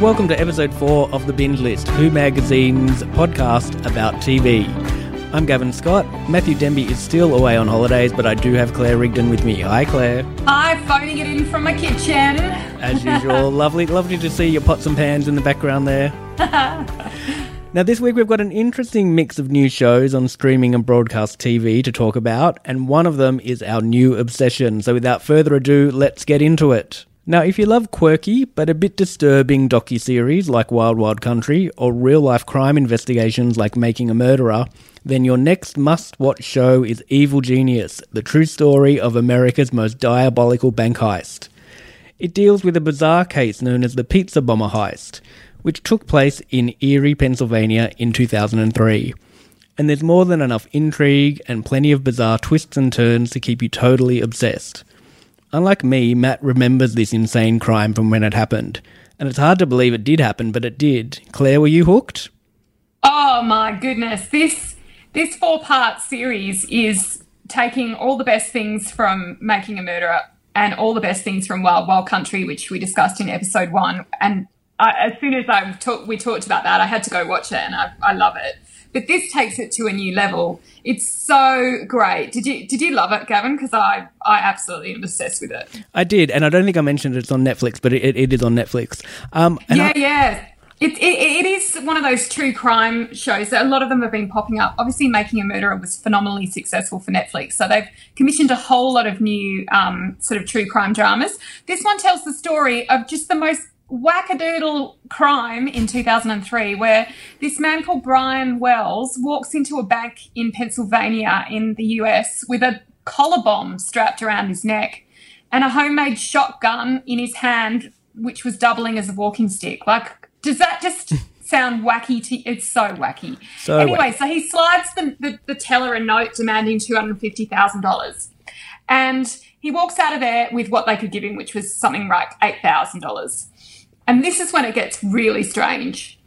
Welcome to episode 4 of The Binge List, Who Magazine's podcast about TV. I'm Gavin Scott. Matthew Denby is still away on holidays, but I do have Claire Rigdon with me. Hi, Claire. Hi, phoning it in from my kitchen. As usual, lovely, lovely to see your pots and pans in the background there. now, this week we've got an interesting mix of new shows on streaming and broadcast TV to talk about, and one of them is our new obsession. So, without further ado, let's get into it. Now, if you love quirky but a bit disturbing docu-series like Wild Wild Country or real-life crime investigations like Making a Murderer, then your next must-watch show is Evil Genius, the true story of America's most diabolical bank heist. It deals with a bizarre case known as the Pizza Bomber Heist, which took place in Erie, Pennsylvania in 2003. And there's more than enough intrigue and plenty of bizarre twists and turns to keep you totally obsessed. Unlike me, Matt remembers this insane crime from when it happened. And it's hard to believe it did happen, but it did. Claire, were you hooked? Oh my goodness. This this four-part series is taking all the best things from Making a Murderer and all the best things from Wild Wild Country, which we discussed in episode one. And I, as soon as I talk, we talked about that, I had to go watch it, and I, I love it. But this takes it to a new level. It's so great. Did you did you love it, Gavin? Because I I absolutely am obsessed with it. I did, and I don't think I mentioned it's on Netflix, but it, it is on Netflix. Um, and yeah, I- yeah. It, it, it is one of those true crime shows that a lot of them have been popping up. Obviously, Making a Murderer was phenomenally successful for Netflix. So they've commissioned a whole lot of new um, sort of true crime dramas. This one tells the story of just the most wackadoodle crime in 2003 where this man called Brian Wells walks into a bank in Pennsylvania in the US with a collar bomb strapped around his neck and a homemade shotgun in his hand which was doubling as a walking stick. Like does that just sound wacky to it's so wacky. So anyway, wacky. so he slides the, the, the teller a note demanding $250,000 and he walks out of there with what they could give him, which was something like $8,000. And this is when it gets really strange.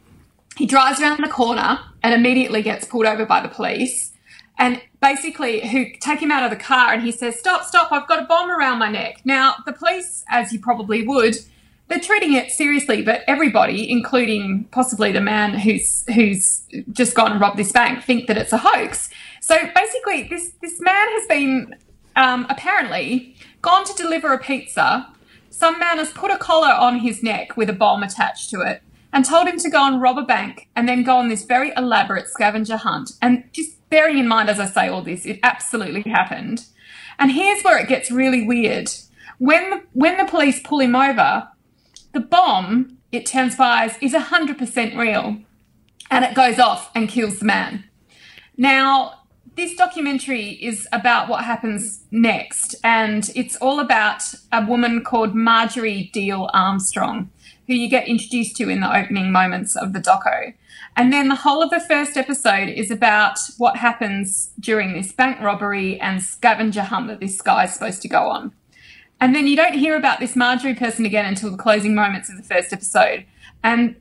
He drives around the corner and immediately gets pulled over by the police. And basically, who take him out of the car and he says, Stop, stop, I've got a bomb around my neck. Now, the police, as you probably would, they're treating it seriously, but everybody, including possibly the man who's who's just gone and robbed this bank, think that it's a hoax. So basically, this this man has been um, apparently gone to deliver a pizza. Some man has put a collar on his neck with a bomb attached to it and told him to go and rob a bank and then go on this very elaborate scavenger hunt. And just bearing in mind, as I say all this, it absolutely happened. And here's where it gets really weird. When the, when the police pull him over, the bomb, it transpires, is 100% real. And it goes off and kills the man. Now, this documentary is about what happens next, and it's all about a woman called Marjorie Diehl Armstrong, who you get introduced to in the opening moments of the doco. And then the whole of the first episode is about what happens during this bank robbery and scavenger hunt that this guy is supposed to go on. And then you don't hear about this Marjorie person again until the closing moments of the first episode. And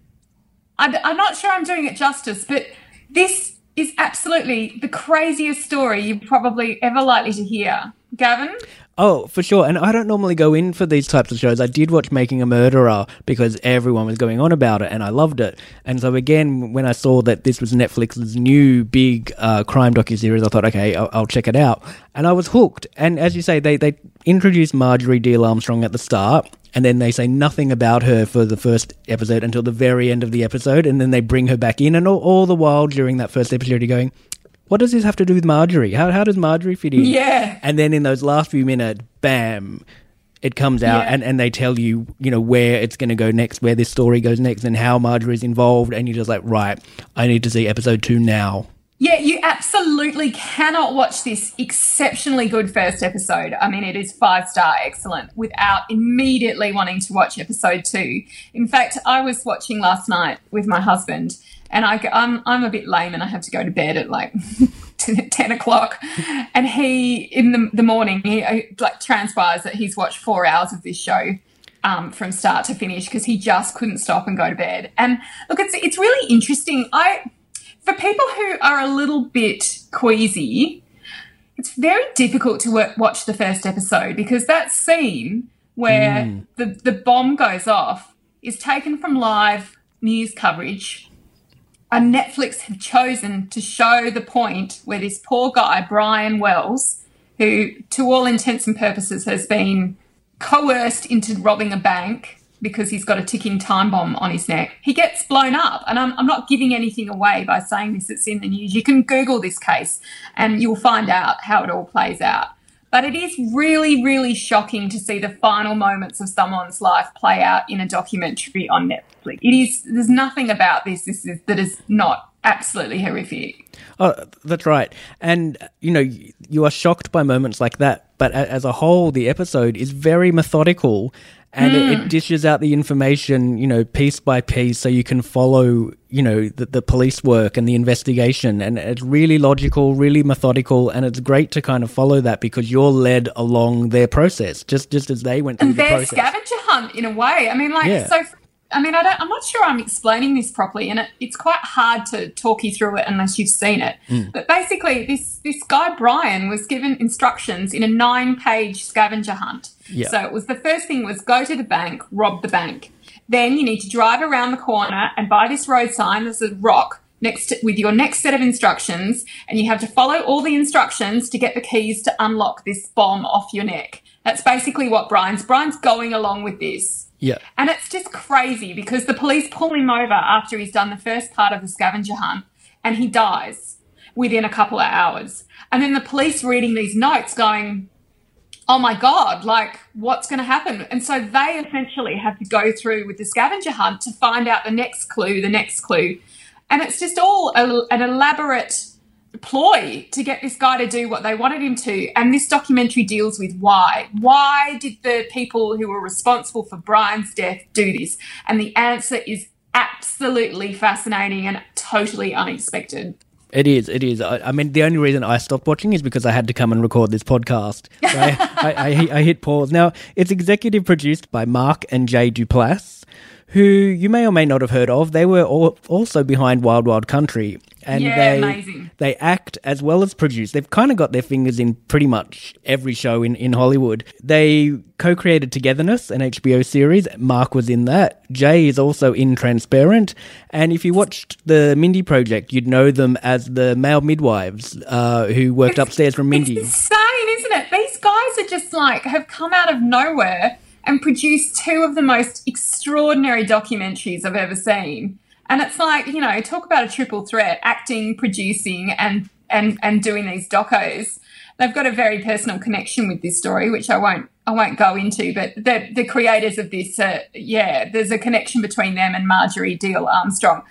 I'm not sure I'm doing it justice, but this is absolutely the craziest story you're probably ever likely to hear. Gavin? Oh, for sure. And I don't normally go in for these types of shows. I did watch Making a Murderer because everyone was going on about it and I loved it. And so, again, when I saw that this was Netflix's new big uh, crime docuseries, I thought, okay, I'll, I'll check it out. And I was hooked. And as you say, they, they introduced Marjorie Diehl Armstrong at the start. And then they say nothing about her for the first episode until the very end of the episode. And then they bring her back in. And all, all the while during that first episode, you're going, what does this have to do with Marjorie? How, how does Marjorie fit in? Yeah. And then in those last few minutes, bam, it comes out Yeah. and, and they tell you, you know, where it's going to go next, where this story goes next, and how Marjorie's involved. And you're just like, right, I need to see episode two now. Yeah, you absolutely cannot watch this exceptionally good first episode. I mean, it is five star excellent without immediately wanting to watch episode two. In fact, I was watching last night with my husband, and I, I'm I'm a bit lame, and I have to go to bed at like 10 o'clock. And he, in the, the morning, he uh, like transpires that he's watched four hours of this show. Um, from start to finish because he just couldn't stop and go to bed. And look, it's it's really interesting. I for people who are a little bit queasy, it's very difficult to work, watch the first episode because that scene where mm. the, the bomb goes off is taken from live news coverage. And Netflix have chosen to show the point where this poor guy, Brian Wells, who to all intents and purposes has been coerced into robbing a bank because he's got a ticking time bomb on his neck. He gets blown up. And I'm, I'm not giving anything away by saying this, it's in the news. You can Google this case and you'll find out how it all plays out. But it is really, really shocking to see the final moments of someone's life play out in a documentary on Netflix. It is, there's nothing about this, this is, that is not absolutely horrific. Oh, that's right. And, you know, you are shocked by moments like that. But as a whole, the episode is very methodical and mm. it, it, hmm. dishes out the information, you know, piece by piece, so you can follow, you know, the, the, police work and the investigation. And it's really logical, really methodical, and it's great to kind of follow that because you're led along their process, just just as they went through and the their scavenger hunt in a way. I mean, like, yeah. so I mean, I don't, I'm not sure I'm explaining this properly, and it, it's quite hard to talk you through it unless you've seen it. Mm. But basically, this this guy Brian was given instructions in a nine page scavenger hunt. Yeah. So it was the first thing was go to the bank, rob the bank. Then you need to drive around the corner and buy this road sign. There's a rock next to, with your next set of instructions, and you have to follow all the instructions to get the keys to unlock this bomb off your neck. That's basically what Brian's. Brian's going along with this. Yeah. And it's just crazy because the police pull him over after he's done the first part of the scavenger hunt and he dies within a couple of hours. And then the police reading these notes going, oh my God, like what's going to happen? And so they essentially have to go through with the scavenger hunt to find out the next clue, the next clue. And it's just all a, an elaborate ploy to get this guy to do what they wanted him to. And this documentary deals with why. Why did the people who were responsible for Brian's death do this? And the answer is absolutely fascinating and totally unexpected. It is. It is. I, I, mean, the only reason I stopped watching is because I had to come and record this podcast. I, I, I, I hit pause. Now, it's executive produced by Mark and Jay Duplass who you may or may not have heard of. They were all, also behind Wild Wild Country, and yeah, they amazing. they act as well as produce. They've kind of got their fingers in pretty much every show in, in Hollywood. They co-created Togetherness, an HBO series. Mark was in that. Jay is also in Transparent, and if you watched the Mindy Project, you'd know them as the male midwives uh, who worked it's, upstairs from Mindy. It's insane, isn't it? These guys are just like have come out of nowhere and produced two of the most extraordinary documentaries I've ever seen. And it's like, you know, talk about a triple threat acting, producing, and, and, and doing these docos. They've got a very personal connection with this story, which I won't I won't go into, but the, the creators of this, uh, yeah, there's a connection between them and Marjorie Diehl Armstrong.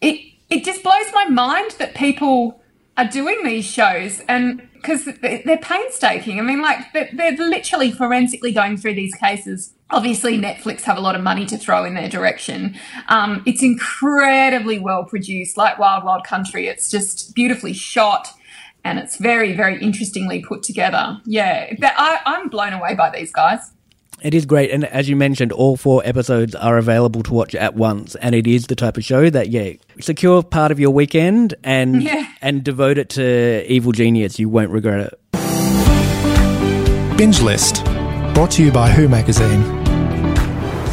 It it just blows my mind that people are doing these shows and because they're painstaking. I mean, like they're, literally forensically going through these cases. Obviously, Netflix have a lot of money to throw in their direction. Um, it's incredibly well produced, like Wild Wild Country. It's just beautifully shot and it's very, very interestingly put together. Yeah, I, I'm blown away by these guys. It is great, and as you mentioned, all four episodes are available to watch at once, and it is the type of show that yeah, secure part of your weekend and yeah. and devote it to Evil Genius. You won't regret it. Binge list brought to you by Who magazine.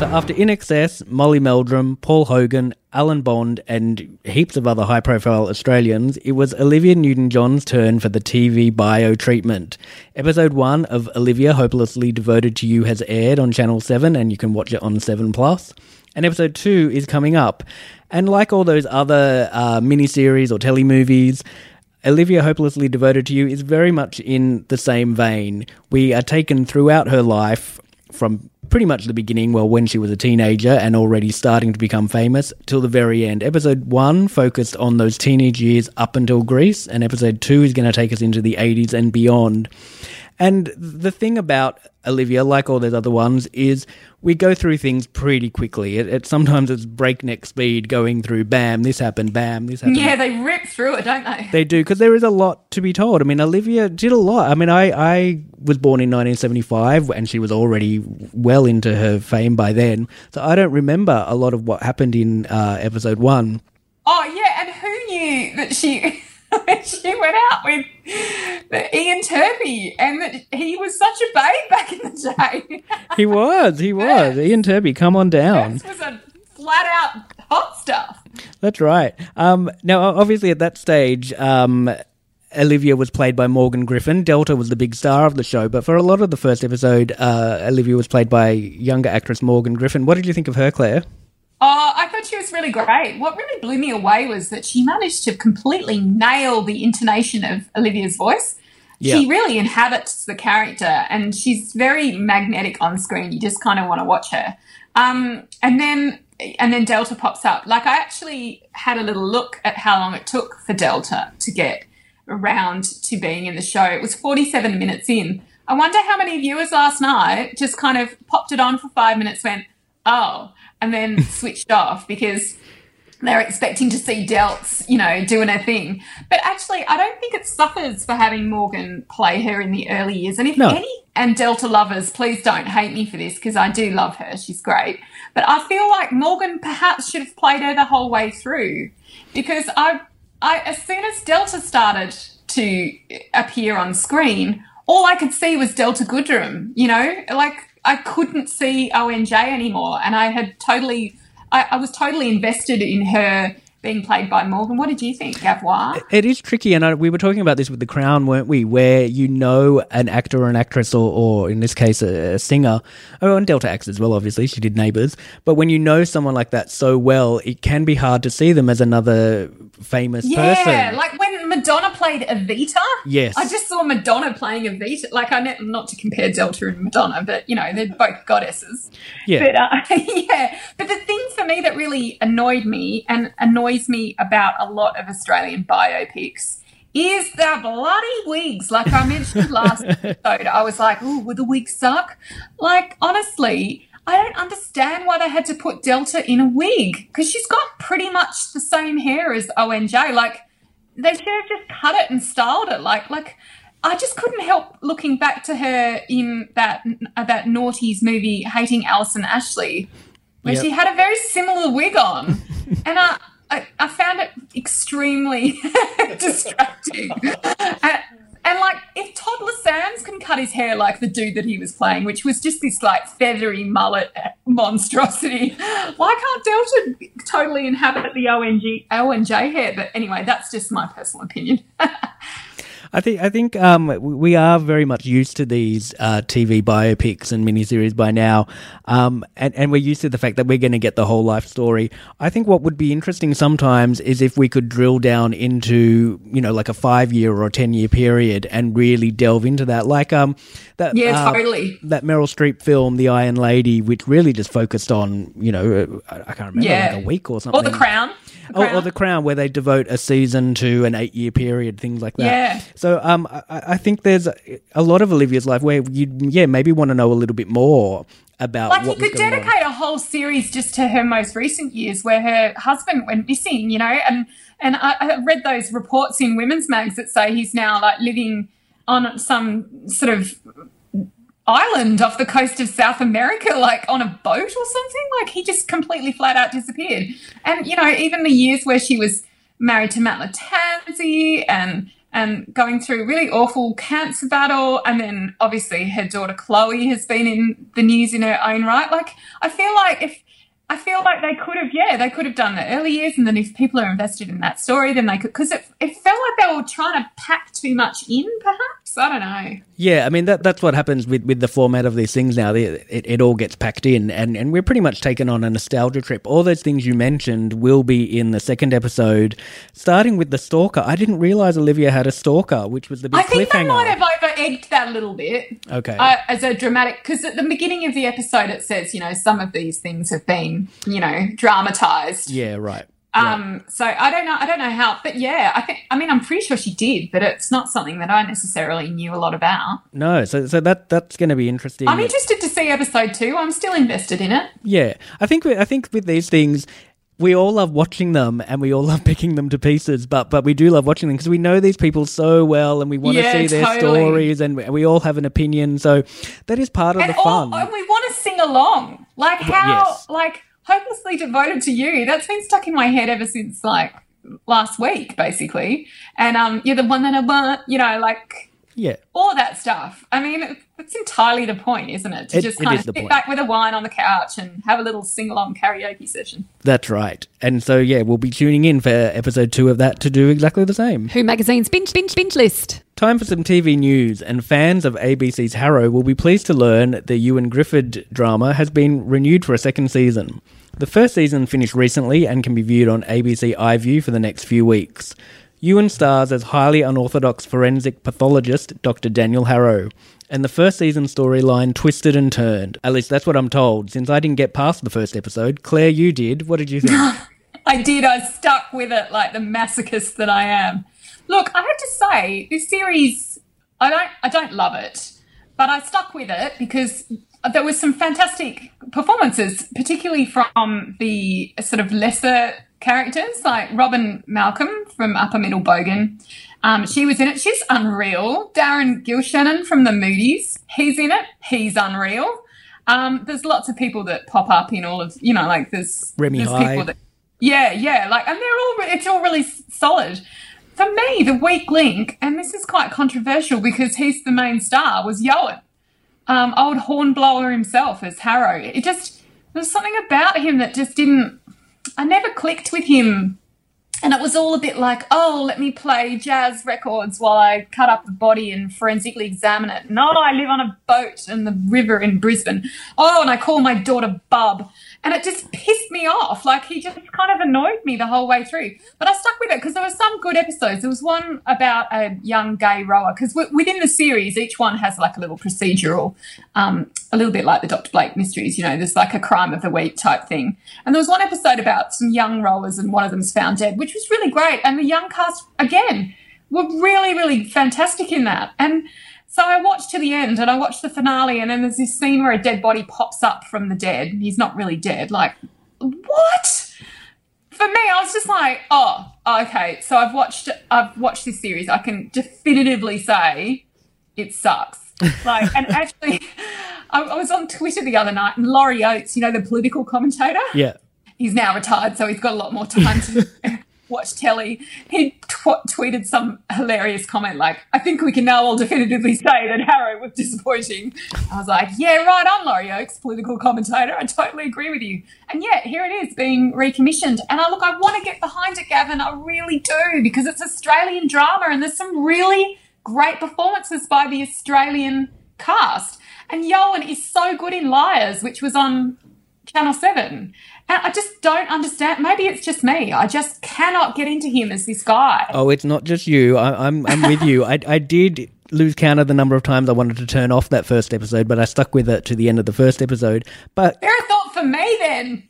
So after INXS, Molly Meldrum, Paul Hogan, Alan Bond, and heaps of other high-profile Australians, it was Olivia Newton-John's turn for the TV bio treatment. Episode one of Olivia, Hopelessly Devoted to You, has aired on Channel Seven, and you can watch it on Seven Plus. And episode two is coming up. And like all those other uh, miniseries or telemovies, Olivia Hopelessly Devoted to You is very much in the same vein. We are taken throughout her life from pretty much the beginning, well, when she was a teenager and already starting to become famous, till the very end. Episode one focused on those teenage years up until Grease, and episode two is going to take us into the 80s and beyond. And the thing about Olivia, like all those other ones, is we go through things pretty quickly. It, it sometimes it's breakneck speed going through. Bam, this happened. Bam, this happened. Yeah, they rip through it, don't they? They do because there is a lot to be told. I mean, Olivia did a lot. I mean, I I was born in 1975 and she was already well into her fame by then. So I don't remember a lot of what happened in uh, episode one. Oh yeah, and who knew that she she went out with Ian Turpie and he was such a babe back in the day. He was, he was. Ian Turpie, come on down. this was a flat out hot stuff. That's right. Um, now, obviously, at that stage, um, Olivia was played by Morgan Griffin. Delta was the big star of the show, but for a lot of the first episode, uh, Olivia was played by younger actress Morgan Griffin. What did you think of her, Claire? Oh, I thought she was really great. What really blew me away was that she managed to completely nail the intonation of Olivia's voice. Yeah. She really inhabits the character and she's very magnetic on screen. You just kind of want to watch her. Um, and then and then Delta pops up. Like I actually had a little look at how long it took for Delta to get around to being in the show. It was 47 minutes in. I wonder how many viewers last night just kind of popped it on for five minutes, went, oh, and then switched off because they're expecting to see Delts, you know, doing her thing. But actually, I don't think it suffers for having Morgan play her in the early years. And if No. any and Delta lovers, please don't hate me for this because I do love her. She's great. But I feel like Morgan perhaps should have played her the whole way through because I, I as soon as Delta started to appear on screen, all I could see was Delta Goodrem. You know, like I couldn't see ONJ anymore, and I had totally, I, I was totally invested in her being played by Morgan. What did you think, Gavois? It is tricky, and I, we were talking about this with The Crown, weren't we? Where you know an actor or an actress, or, or in this case, a, a singer, oh, and Delta acts as well, obviously, she did Neighbours. But when you know someone like that so well, it can be hard to see them as another famous Yeah, person. Yeah, like when Madonna played Evita. Yes. I just saw Madonna playing Evita. Like I ne- not to compare Delta and Madonna, but you know they're both goddesses. Yeah. But uh, yeah, but the thing for me that really annoyed me and annoys me about a lot of Australian biopics is the bloody wigs. Like I mentioned last episode, I was like, "Oh, would the wigs suck?" Like honestly. I don't understand why they had to put Delta in a wig because she's got pretty much the same hair as ONJ. Like they should have just cut it and styled it like like I just couldn't help looking back to her in that uh, that naughties movie hating Alison Ashley where Yep. she had a very similar wig on and I I, I found it extremely distracting. And, and like if Todd Lasance can cut his hair like the dude that he was playing which was just this like feathery mullet monstrosity why can't Delta totally inhabit the ONG ONJ hair? But anyway that's just my personal opinion I think I think um, we are very much used to these uh, TV biopics and miniseries by now, um, and and we're used to the fact that we're going to get the whole life story. I think what would be interesting sometimes is if we could drill down into you know like a five year or a ten year period and really delve into that, like um that Yeah, uh, totally. that Meryl Streep film, The Iron Lady, which really just focused on you know I, I can't remember Yeah. like a week or something, or the crown Oh, or the Crown, where they devote a season to an eight-year period, things like that. Yeah. So, um, I, I think there's a lot of Olivia's life where you, yeah, maybe want to know a little bit more about like you could going on. dedicate a whole series just to her most recent years where her husband went missing you know and and I, I read those reports in women's mags that say he's now like living on some sort of island off the coast of south america like on a boat or something? Like he just completely flat out disappeared. And you know even the years where she was married to matt lattanzi and and going through really awful cancer battle and then obviously her daughter chloe has been in the news in her own right. Like i feel like if I feel like they could have, yeah, they could have done the early years, and then if people are invested in that story, then they could, because it, it felt like they were trying to pack too much in, perhaps. So I don't know. Yeah, I mean that that's what happens with, with the format of these things now. It, it, it all gets packed in, and, and we're pretty much taken on a nostalgia trip. All those things you mentioned will be in the second episode, starting with the stalker. I didn't realize Olivia had a stalker, which was the big I think they might have over egged that a little bit. Okay. Uh, as a dramatic, because at the beginning of the episode it says, you know, some of these things have been, you know, dramatized. yeah, right. Um, so I don't know, I don't know how, but yeah, I think, I mean, I'm pretty sure she did, but it's not something that I necessarily knew a lot about. No, so so that that's going to be interesting. I'm interested to see episode two. I'm still invested in it. Yeah, I think we- I think with these things, we all love watching them and we all love picking them to pieces. But but we do love watching them because we know these people so well and we want to Yeah, see their totally. stories and we, all have an opinion. So that is part of And the fun. and we want to sing along. Like how, yes. like hopelessly devoted to you. That's been stuck in my head ever since like last week, basically. And um, you're the one that I want. You know, like yeah, all that stuff. I mean, it- it's entirely the point, isn't it? To It- just kind of sit point. back with a wine on the couch and have a little sing along karaoke session. that's right. And so yeah, we'll be tuning in for episode two of that to do exactly the same. Who Magazine's binge, binge, binge list. Time for some TV news, and fans of ABC's Harrow will be pleased to learn the Ioan Gruffudd drama has been renewed for a second season. The first season finished recently and can be viewed on ABC iView for the next few weeks. Ioan stars as highly unorthodox forensic pathologist Dr. Daniel Harrow, and the first season storyline twisted and turned. At least that's what I'm told, since I didn't get past the first episode. Claire, you did. What did you think? I did. I stuck with it like the masochist that I am. Look, I have to say, this series, I don't, I don't love it, but I stuck with it because there was some fantastic performances, particularly from the sort of lesser characters, like Robyn Malcolm from Upper Middle Bogan. Um, she was in it. She's unreal. Darren Gilshenan from the Moody's. He's in it. He's unreal. Um, there's lots of people that pop up in all of, you know, like there's, Remy there's High. people that yeah, yeah, like, and they're all, it's all really solid. For me, the weak link, and this is quite controversial because he's the main star, was Ioan, um, old hornblower himself as Harrow. It just, there's something about him that just didn't, I never clicked with him. And it was all a bit like, oh, let me play jazz records while I cut up the body and forensically examine it. No, I live on a boat in the river in Brisbane. Oh, and I call my daughter Bub. And it just pissed me off. Like, he just kind of annoyed me the whole way through. But I stuck with it because there were some good episodes. There was one about a young gay rower because within the series, each one has like a little procedural, um, a little bit like the Dr. Blake mysteries. You know, there's like a crime of the week type thing. And there was one episode about some young rowers and one of them's found dead, which was really great. And the young cast, again, were really, really fantastic in that. And so I watched to the end and I watched the finale, and then there's this scene where a dead body pops up from the dead. He's not really dead. Like, what? For me, I was just like, oh, okay. So I've watched, I've watched this series. I can definitively say it sucks. Like, and actually, I, I was on Twitter the other night, and Laurie Oakes, you know, the political commentator, yeah. he's now retired, so he's got a lot more time to watch telly. He tw- tweeted some hilarious comment like, I think we can now all definitively say that Harrow was disappointing. I was like, yeah, right on, Laurie Oakes, political commentator. I totally agree with you. And yet, here it is being recommissioned. And I look, I want to get behind it, Gavin. I really do, because it's Australian drama and there's some really great performances by the Australian cast. And Ioan is so good in Liars, which was on Channel 7. And I just don't understand. Maybe it's just me. I just cannot get into him as this guy. Oh, it's not just you. I, I'm I'm with you. I I did lose count of the number of times I wanted to turn off that first episode, but I stuck with it to the end of the first episode. But Fair thought for me then.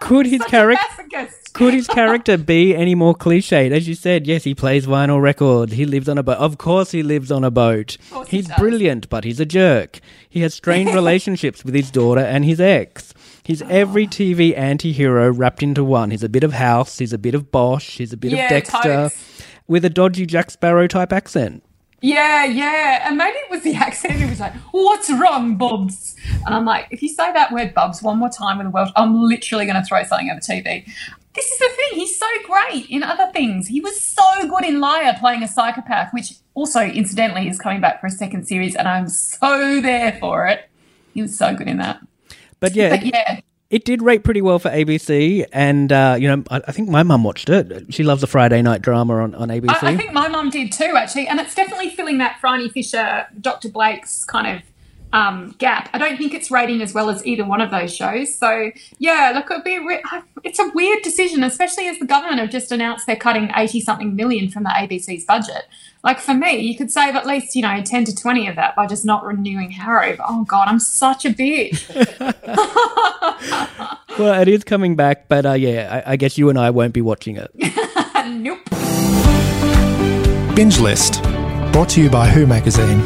could his character could his character be any more cliched? As you said, yes, he plays vinyl records. He lives on a boat. Of course, he lives on a boat. course he He's brilliant, but he's a jerk. He has strained relationships with his daughter and his ex. He's every TV anti-hero wrapped into one. He's a bit of House. He's a bit of Bosch. He's a bit Yeah, of Dexter, totes. with a dodgy Jack Sparrow type accent. Yeah, yeah. And maybe it was the accent. He was like, What's wrong, Bubs? And I'm like, If you say that word, Bubs, one more time in the world, I'm literally going to throw something at the TV. This is the thing. He's so great in other things. He was so good in Liar playing a psychopath, which also, incidentally, is coming back for a second series. And I'm so there for it. He was so good in that. But yeah, But yeah, It did rate pretty well for ABC, and uh, you know, I, I think my mum watched it. She loves the Friday night drama on, on ABC. I, I think my mum did too, actually, and it's definitely filling that Phryne Fisher, Dr. Blake's kind of um, gap. I don't think it's rating as well as either one of those shows. So yeah, look, it'd be re- it's a weird decision, especially as the government have just announced they're cutting eighty something million from the ABC's budget. Like for me, you could save at least you know ten to twenty of that by just not renewing Harrow. But, oh God, I'm such a bitch. well, it is coming back, but uh, yeah, I, I guess you and I won't be watching it. nope. Binge List. Brought to you by Who Magazine.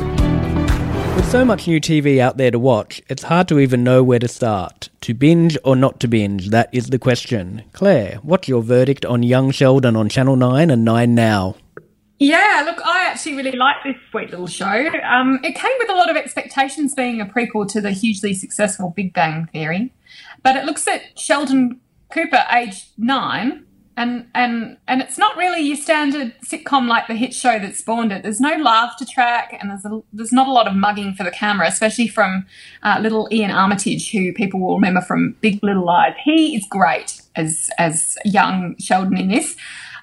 With so much new TV out there to watch, it's hard to even know where to start. To binge or not to binge, that is the question. Claire, what's your verdict on Young Sheldon on Channel 9 and 9 Now? Yeah, look, I actually really like this sweet little show. Um, it came with a lot of expectations being a prequel to the hugely successful Big Bang Theory, but it looks at Sheldon Cooper, age nine, and and and it's not really your standard sitcom like the hit show that spawned it. There's no laughter track, and there's a, there's not a lot of mugging for the camera, especially from uh, little Iain Armitage, who people will remember from Big Little Lies. He is great as as young Sheldon in this.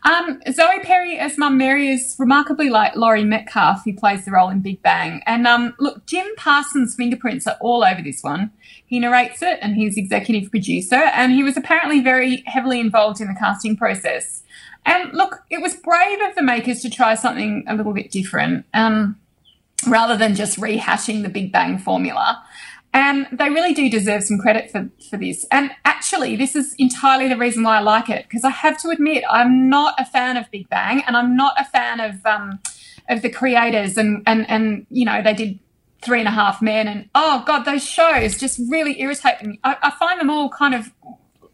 Um, Zoe Perry as Mum Mary is remarkably like Laurie Metcalf, who plays the role in Big Bang. And um, look, Jim Parsons' fingerprints are all over this one. He narrates it, and he's executive producer, and he was apparently very heavily involved in the casting process. And look, it was brave of the makers to try something a little bit different, um, rather than just rehashing the Big Bang formula. And they really do deserve some credit for, for this. And actually, this is entirely the reason why I like it, because I have to admit, I'm not a fan of Big Bang and I'm not a fan of, um, of the creators. And, and, and, you know, they did Three and a Half Men and, oh God, those shows just really irritate me. I, I find them all kind of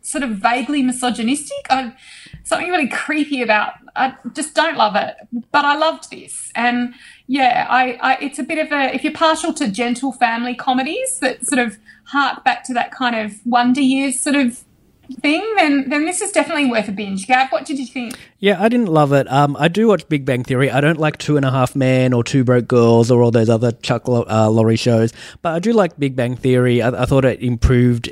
sort of vaguely misogynistic. I, something really creepy about. I just don't love it, but I loved this, and yeah, I, I, it's a bit of a if you're partial to gentle family comedies that sort of hark back to that kind of Wonder Years sort of thing, then then this is definitely worth a binge. Gav, what did you think? Yeah, I didn't love it. Um, I do watch Big Bang Theory. I don't like Two and a Half Men or Two Broke Girls or all those other Chuck uh, Lorre shows, but I do like Big Bang Theory. I, I thought it improved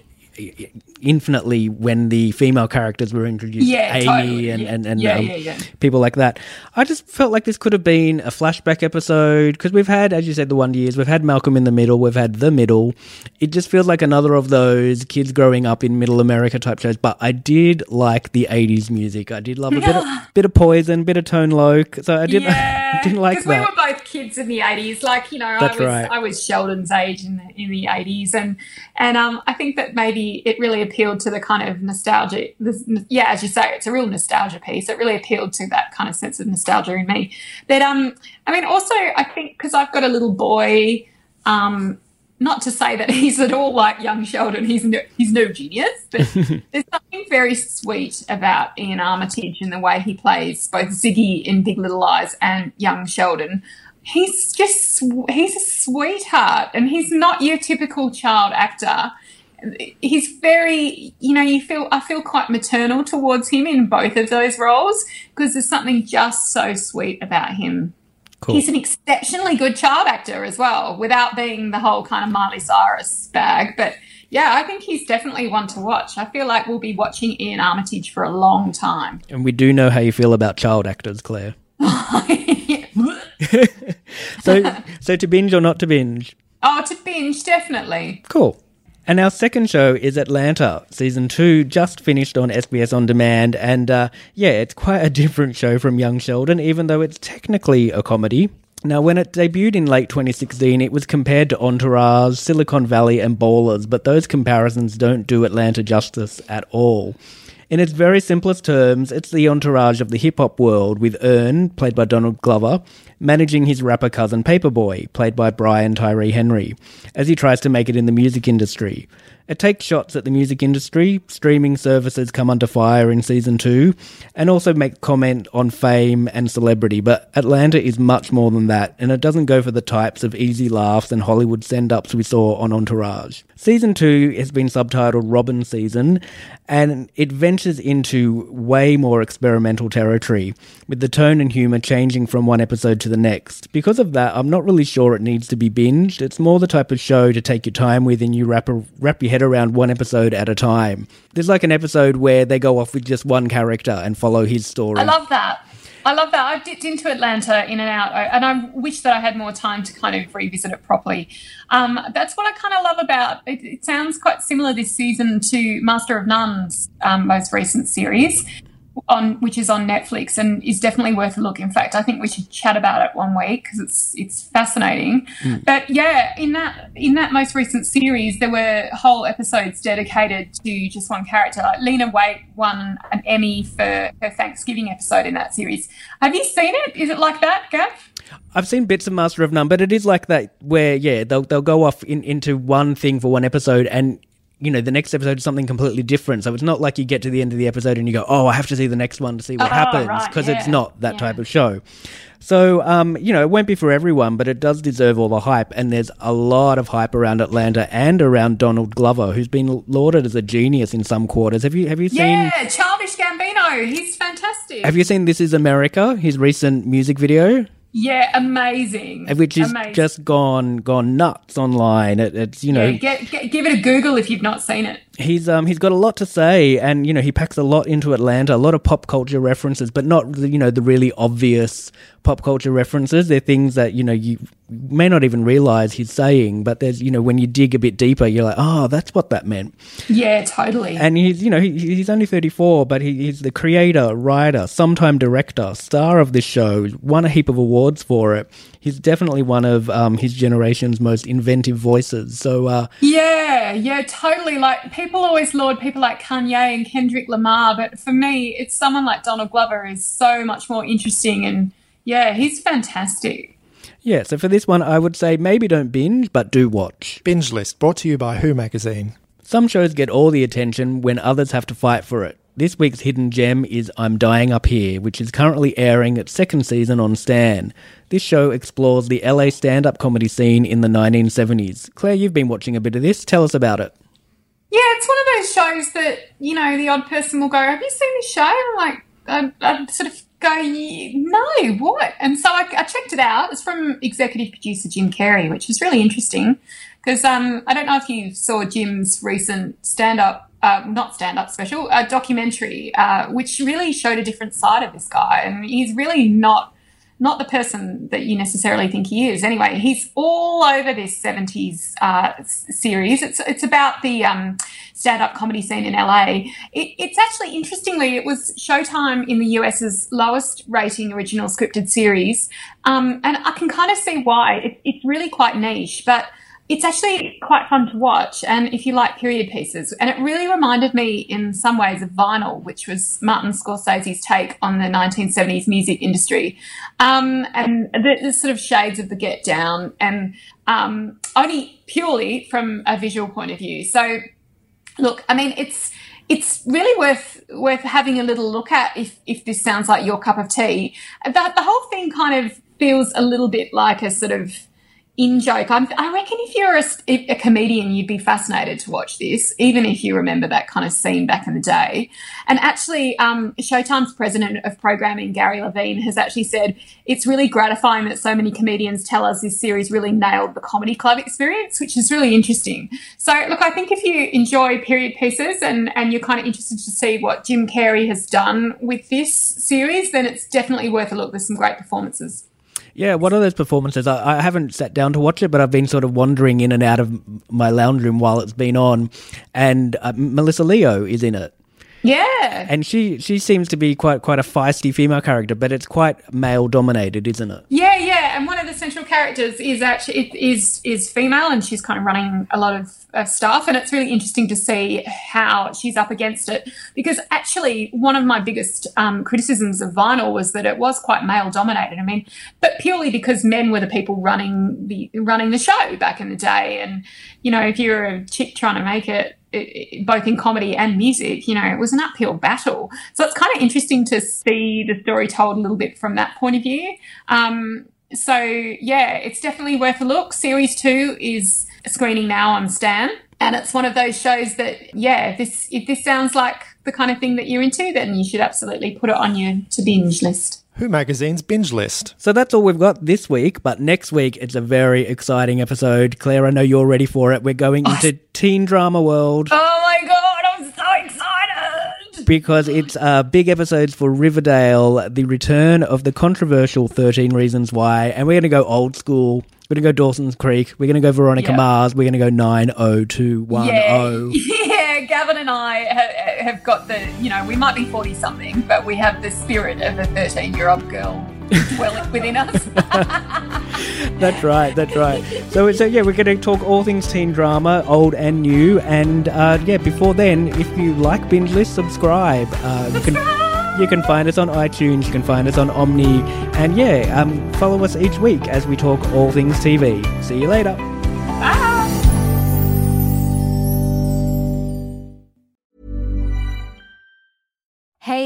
infinitely when the female characters were introduced, yeah, Amy totally. and yeah. and, and yeah, um, yeah, people like that. I just felt like this could have been a flashback episode because we've had, as you said, the Wonder Years. We've had Malcolm in the Middle. We've had The Middle. It just feels like another of those kids growing up in Middle America type shows. But I did like the '80s music. I did love a bit of bit of Poison, bit of Tone Loc. So I did Yeah, didn't like because we were both kids in the eighties. Like you know, That's I was right. I was Sheldon's age in the in the eighties, and and um, I think that maybe it really appealed to the kind of nostalgia. This, yeah, as you say, it's a real nostalgia piece. It really appealed to that kind of sense of nostalgia in me. But um, I mean, also I think because I've got a little boy. Um, not to say that he's at all like young Sheldon. He's no, he's no genius, but there's something very sweet about Iain Armitage and the way he plays both Ziggy in Big Little Lies and young Sheldon. He's just he's a sweetheart, and he's not your typical child actor. He's very, you know, you feel I feel quite maternal towards him in both of those roles because there's something just so sweet about him. Cool. He's an exceptionally good child actor as well, without being the whole kind of Miley Cyrus bag. But yeah, I think he's definitely one to watch. I feel like we'll be watching Iain Armitage for a long time. And we do know how you feel about child actors, Claire. So, so to binge or not to binge? oh, to binge, definitely. Cool. And our second show is Atlanta. Season two just finished on SBS On Demand. And uh, yeah, it's quite a different show from Young Sheldon, even though it's technically a comedy. Now, when it debuted in late 2016, it was compared to Entourage, Silicon Valley, and Ballers, but those comparisons don't do Atlanta justice at all. In its very simplest terms, it's the entourage of the hip hop world, with Earn, played by Donald Glover, managing his rapper cousin Paper Boi, played by Brian Tyree Henry, as he tries to make it in the music industry. It takes shots at the music industry, streaming services come under fire in season two, and also make comment on fame and celebrity. But Atlanta is much more than that, and it doesn't go for the types of easy laughs and Hollywood send ups we saw on Entourage. Season two has been subtitled Robbin' Season, and it ventures into way more experimental territory, with the tone and humour changing from one episode to the next. Because of that, I'm not really sure it needs to be binged. It's more the type of show to take your time with and you wrap, a, wrap your head around one episode at a time. There's like an episode where they go off with just one character and follow his story. I love that. I love that. I've dipped into Atlanta in and out, and I wish that I had more time to kind of revisit it properly. Um, that's what I kind of love about it. It sounds quite similar this season to Master of None's um, most recent series, on which is on Netflix and is definitely worth a look. In fact, I think we should chat about it one week because it's it's fascinating. Mm. But yeah, in that in that most recent series, there were whole episodes dedicated to just one character. Like Lena Waithe won an Emmy for her Thanksgiving episode in that series. Have you seen it? Is it like that, Gav? I've seen bits of Master of None, but it is like that where yeah they'll they'll go off in, into one thing for one episode and. You know, the next episode is something completely different. So it's not like you get to the end of the episode and you go, "Oh, I have to see the next one to see what Oh, happens," right, because yeah, it's not that yeah. type of show. So, um, you know, it won't be for everyone, but it does deserve all the hype. And there's a lot of hype around Atlanta and around Donald Glover, who's been lauded as a genius in some quarters. Have you have you seen? Yeah, Childish Gambino. He's fantastic. Have you seen This Is America? His recent music video. Yeah, amazing. which is amazing. just gone gone nuts online. It, it's you know Yeah, get, get, give it a Google if you've not seen it. He's um he's got a lot to say, and you know he packs a lot into Atlanta, a lot of pop culture references, but not the- you know the really obvious pop culture references. They're things that you know you may not even realize he's saying, but there's you know when you dig a bit deeper, you're like, oh, that's what that meant. Yeah, totally. And he's, you know, he, he's only 34, but he, he's the creator, writer, sometime director, star of this show, won a heap of awards for it. He's definitely one of um, his generation's most inventive voices. So, uh, Yeah, yeah, totally. Like people always laud people like Kanye and Kendrick Lamar, but for me, it's someone like Donald Glover is so much more interesting, and yeah, he's fantastic. yeah, so for this one, I would say maybe don't binge, but do watch. Binge List brought to you by Who Magazine. Some shows get all the attention when others have to fight for it. This week's hidden gem is I'm Dying Up Here, which is currently airing its second season on Stan. This show explores the LA stand up comedy scene in the 1970s. Claire, you've been watching a bit of this. Tell us about it. Yeah, it's one of those shows that you know the odd person will go, "Have you seen this show?" I'm like, I, I sort of go, "No, what?" And so I, I checked it out. It's from executive producer Jim Carrey, which is really interesting because um, I don't know if you saw Jim's recent stand-up. Uh, not stand-up special, a documentary, uh, which really showed a different side of this guy, and he's really not not the person that you necessarily think he is. Anyway, he's all over this 70s uh, series. It's it's about the um, stand-up comedy scene in LA. It, it's actually interestingly, it was Showtime in the US's lowest rating original scripted series, um, and I can kind of see why. It, it's really quite niche, but it's actually quite fun to watch and if you like period pieces. And it really reminded me in some ways of vinyl which was martin scorsese's take on the 1970s music industry. Um, and the, the sort of shades of the get down and um, only purely from a visual point of view. So look i mean it's it's really worth worth having a little look at if if this sounds like your cup of tea. That the whole thing kind of feels a little bit like a sort of in joke. I'm, I reckon if you're a, a comedian, you'd be fascinated to watch this, even if you remember that kind of scene back in the day. And actually, um, Showtime's president of programming, Gary Levine, has actually said it's really gratifying that so many comedians tell us this series really nailed the comedy club experience, which is really interesting. So, look, I think if you enjoy period pieces and, and you're kind of interested to see what Jim Carrey has done with this series, then it's definitely worth a look. There's some great performances. Yeah, one of those performances? I, I haven't sat down to watch it, but I've been sort of wandering in and out of my lounge room while it's been on, and uh, Melissa Leo is in it, Yeah. and she she seems to be quite quite a feisty female character, but it's quite male dominated, isn't it? Yeah, yeah, and one of the central characters is actually is is female, and she's kind of running a lot of uh, stuff, and it's really interesting to see how she's up against it. Because actually, one of my biggest um, criticisms of vinyl was that it was quite male dominated. I mean, but purely because men were the people running the running the show back in the day, and you know, if you're a chick trying to make it both in comedy and music, you know, it was an uphill battle. So it's kind of interesting to see the story told a little bit from that point of view. Um, so yeah, it's definitely worth a look. Series two is screening now on Stan, and it's one of those shows that yeah, if this if this sounds like the kind of thing that you're into, then you should absolutely put it on your to binge list. Who Magazine's binge list. So that's all we've got this week, but next week it's a very exciting episode. Claire, I know you're ready for it. We're going oh. into teen drama world Oh my god, I'm so excited! Because it's uh, big episodes for Riverdale, the return of the controversial 13 Reasons Why, and we're going to go old school. We're going to go Dawson's Creek. We're going to go Veronica Yeah. Mars. We're going to go 90210. Yeah, yeah. Gavin and I ha- have got the, you know, we might be forty something, but we have the spirit of a thirteen-year-old girl dwelling within us. That's right. That's right. So, so yeah, we're going to talk all things teen drama, old and new. And uh, yeah, before then, if you like Binge List, subscribe. Uh, you can you can find us on iTunes. You can find us on Omni. And yeah, um, follow us each week as we talk all things TV. See you later.